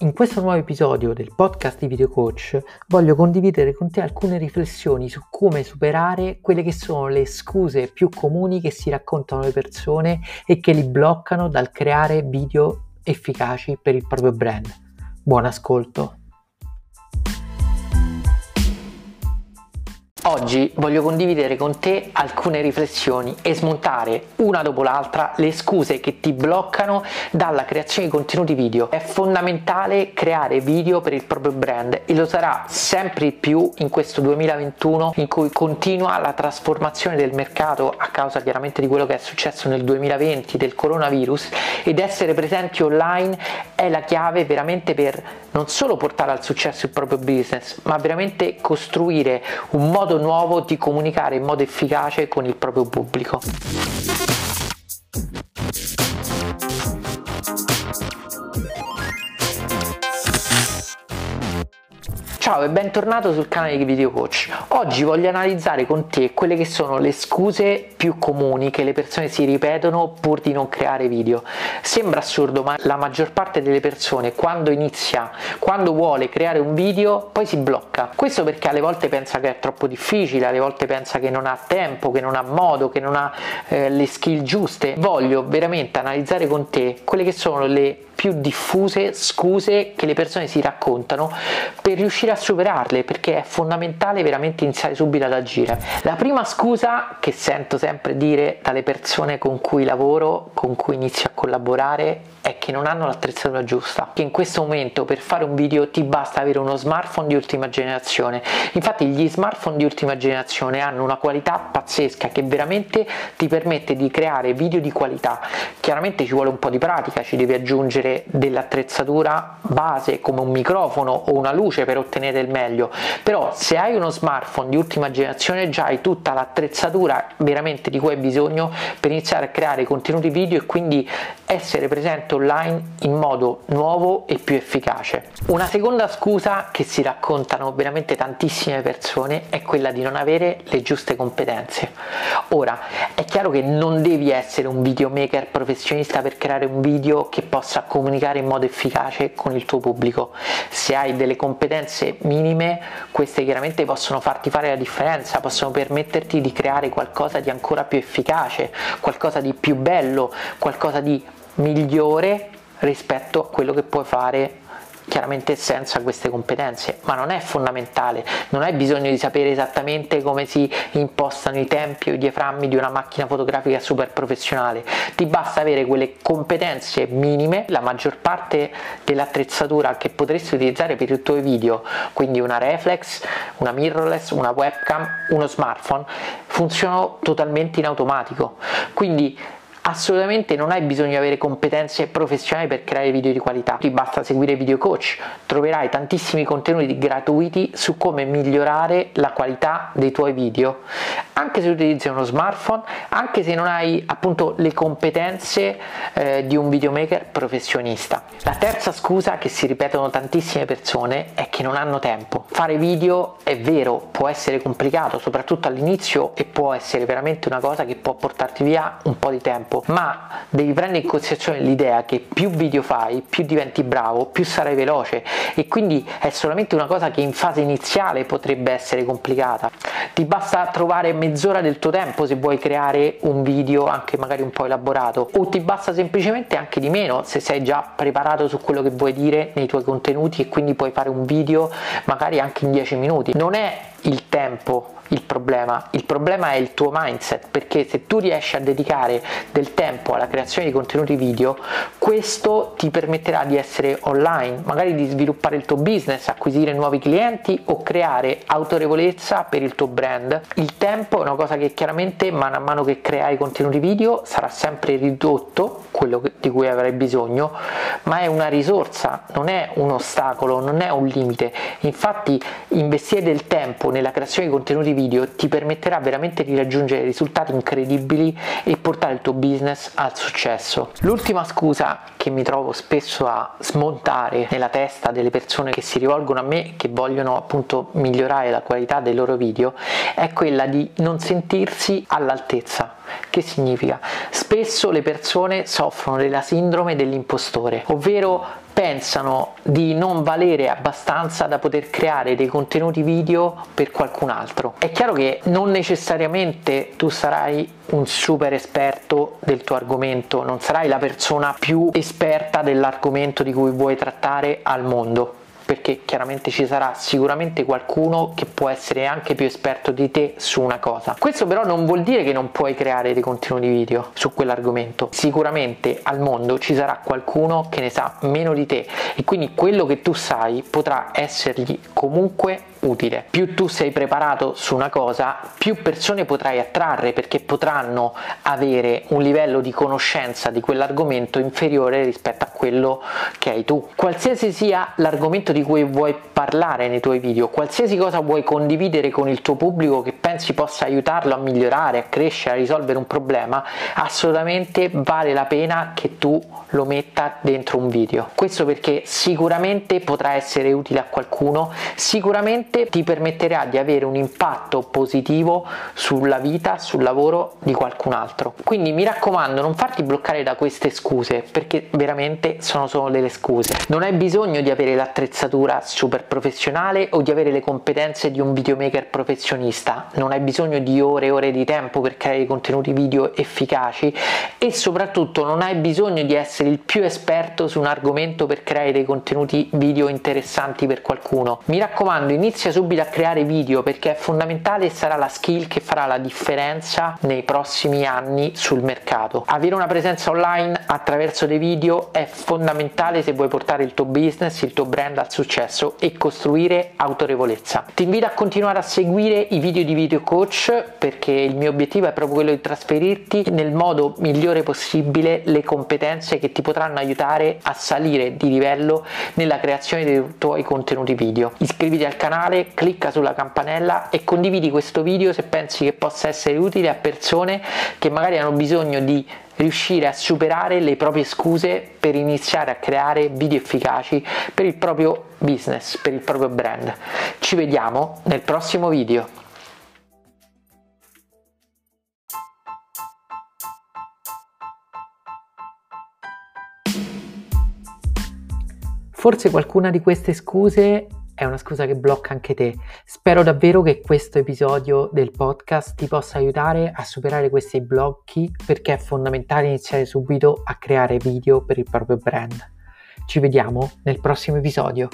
In questo nuovo episodio del podcast di Video Coach voglio condividere con te alcune riflessioni su come superare quelle che sono le scuse più comuni che si raccontano le persone e che li bloccano dal creare video efficaci per il proprio brand. Buon ascolto! Oggi voglio condividere con te alcune riflessioni e smontare una dopo l'altra le scuse che ti bloccano dalla creazione di contenuti video. È fondamentale creare video per il proprio brand e lo sarà sempre di più in questo 2021 in cui continua la trasformazione del mercato a causa chiaramente di quello che è successo nel 2020 del coronavirus ed essere presenti online è la chiave veramente per non solo portare al successo il proprio business ma veramente costruire un modo nuovo di comunicare in modo efficace con il proprio pubblico. Ciao e bentornato sul canale di Video Coach. Oggi voglio analizzare con te quelle che sono le scuse più comuni che le persone si ripetono pur di non creare video. Sembra assurdo, ma la maggior parte delle persone quando inizia, quando vuole creare un video, poi si blocca. Questo perché alle volte pensa che è troppo difficile, alle volte pensa che non ha tempo, che non ha modo, che non ha eh, le skill giuste. Voglio veramente analizzare con te quelle che sono le più diffuse scuse che le persone si raccontano per riuscire a superarle perché è fondamentale veramente iniziare subito ad agire. La prima scusa che sento sempre dire dalle persone con cui lavoro, con cui inizio a collaborare è che non hanno l'attrezzatura giusta, che in questo momento per fare un video ti basta avere uno smartphone di ultima generazione. Infatti gli smartphone di ultima generazione hanno una qualità pazzesca che veramente ti permette di creare video di qualità. Chiaramente ci vuole un po' di pratica, ci devi aggiungere dell'attrezzatura base come un microfono o una luce per ottenere il meglio, però se hai uno smartphone di ultima generazione già hai tutta l'attrezzatura veramente di cui hai bisogno per iniziare a creare contenuti video e quindi essere presente online in modo nuovo e più efficace. Una seconda scusa che si raccontano veramente tantissime persone è quella di non avere le giuste competenze. Ora, è chiaro che non devi essere un videomaker professionista per creare un video che possa comunicare in modo efficace con il tuo pubblico. Se hai delle competenze minime, queste chiaramente possono farti fare la differenza, possono permetterti di creare qualcosa di ancora più efficace, qualcosa di più bello, qualcosa di migliore rispetto a quello che puoi fare chiaramente senza queste competenze, ma non è fondamentale, non hai bisogno di sapere esattamente come si impostano i tempi o i diaframmi di una macchina fotografica super professionale, ti basta avere quelle competenze minime, la maggior parte dell'attrezzatura che potresti utilizzare per i tuoi video, quindi una reflex, una mirrorless, una webcam, uno smartphone, funzionano totalmente in automatico, quindi assolutamente non hai bisogno di avere competenze professionali per creare video di qualità, ti basta seguire Video Coach, troverai tantissimi contenuti gratuiti su come migliorare la qualità dei tuoi video, anche se utilizzi uno smartphone, anche se non hai appunto le competenze eh, di un videomaker professionista. La terza scusa che si ripetono tantissime persone è che non hanno tempo. Fare video è vero, può essere complicato, soprattutto all'inizio e può essere veramente una cosa che può portarti via un po' di tempo ma devi prendere in considerazione l'idea che più video fai, più diventi bravo, più sarai veloce e quindi è solamente una cosa che in fase iniziale potrebbe essere complicata. Ti basta trovare mezz'ora del tuo tempo se vuoi creare un video anche magari un po' elaborato o ti basta semplicemente anche di meno se sei già preparato su quello che vuoi dire nei tuoi contenuti e quindi puoi fare un video magari anche in 10 minuti. Non è il tempo il problema, il problema è il tuo mindset perché se tu riesci a dedicare del tempo alla creazione di contenuti video questo ti permetterà di essere online, magari di sviluppare il tuo business, acquisire nuovi clienti o creare autorevolezza per il tuo brand. Il tempo è una cosa che chiaramente mano a mano che creai contenuti video sarà sempre ridotto, quello di cui avrai bisogno, ma è una risorsa, non è un ostacolo, non è un limite. Infatti investire del tempo nella creazione di contenuti video ti permetterà veramente di raggiungere risultati incredibili e portare il tuo business al successo. L'ultima scusa che mi trovo spesso a smontare nella testa delle persone che si rivolgono a me che vogliono appunto migliorare la qualità dei loro video è quella di non sentirsi all'altezza. Che significa? Spesso le persone soffrono della sindrome dell'impostore, ovvero pensano di non valere abbastanza da poter creare dei contenuti video per qualcun altro. È chiaro che non necessariamente tu sarai un super esperto del tuo argomento, non sarai la persona più esperta dell'argomento di cui vuoi trattare al mondo perché chiaramente ci sarà sicuramente qualcuno che può essere anche più esperto di te su una cosa. Questo però non vuol dire che non puoi creare dei contenuti video su quell'argomento. Sicuramente al mondo ci sarà qualcuno che ne sa meno di te e quindi quello che tu sai potrà essergli comunque utile. Più tu sei preparato su una cosa, più persone potrai attrarre perché potranno avere un livello di conoscenza di quell'argomento inferiore rispetto a quello che hai tu. Qualsiasi sia l'argomento di cui vuoi parlare nei tuoi video, qualsiasi cosa vuoi condividere con il tuo pubblico che pensi possa aiutarlo a migliorare, a crescere, a risolvere un problema, assolutamente vale la pena che tu lo metta dentro un video. Questo perché sicuramente potrà essere utile a qualcuno, sicuramente ti permetterà di avere un impatto positivo sulla vita, sul lavoro di qualcun altro. Quindi mi raccomando, non farti bloccare da queste scuse, perché veramente sono solo delle scuse. Non hai bisogno di avere l'attrezzatura super professionale o di avere le competenze di un videomaker professionista, non hai bisogno di ore e ore di tempo per creare contenuti video efficaci e soprattutto non hai bisogno di essere il più esperto su un argomento per creare dei contenuti video interessanti per qualcuno. Mi raccomando, inizia subito a creare video perché è fondamentale e sarà la skill che farà la differenza nei prossimi anni sul mercato. Avere una presenza online attraverso dei video è fondamentale se vuoi portare il tuo business, il tuo brand al successo e costruire autorevolezza. Ti invito a continuare a seguire i video di Video Coach perché il mio obiettivo è proprio quello di trasferirti nel modo migliore possibile le competenze che ti potranno aiutare a salire di livello nella creazione dei tuoi contenuti video. Iscriviti al canale, clicca sulla campanella e condividi questo video se pensi che possa essere utile a persone che magari hanno bisogno di riuscire a superare le proprie scuse per iniziare a creare video efficaci per il proprio business, per il proprio brand. Ci vediamo nel prossimo video. Forse qualcuna di queste scuse è una scusa che blocca anche te. Spero davvero che questo episodio del podcast ti possa aiutare a superare questi blocchi perché è fondamentale iniziare subito a creare video per il proprio brand. Ci vediamo nel prossimo episodio.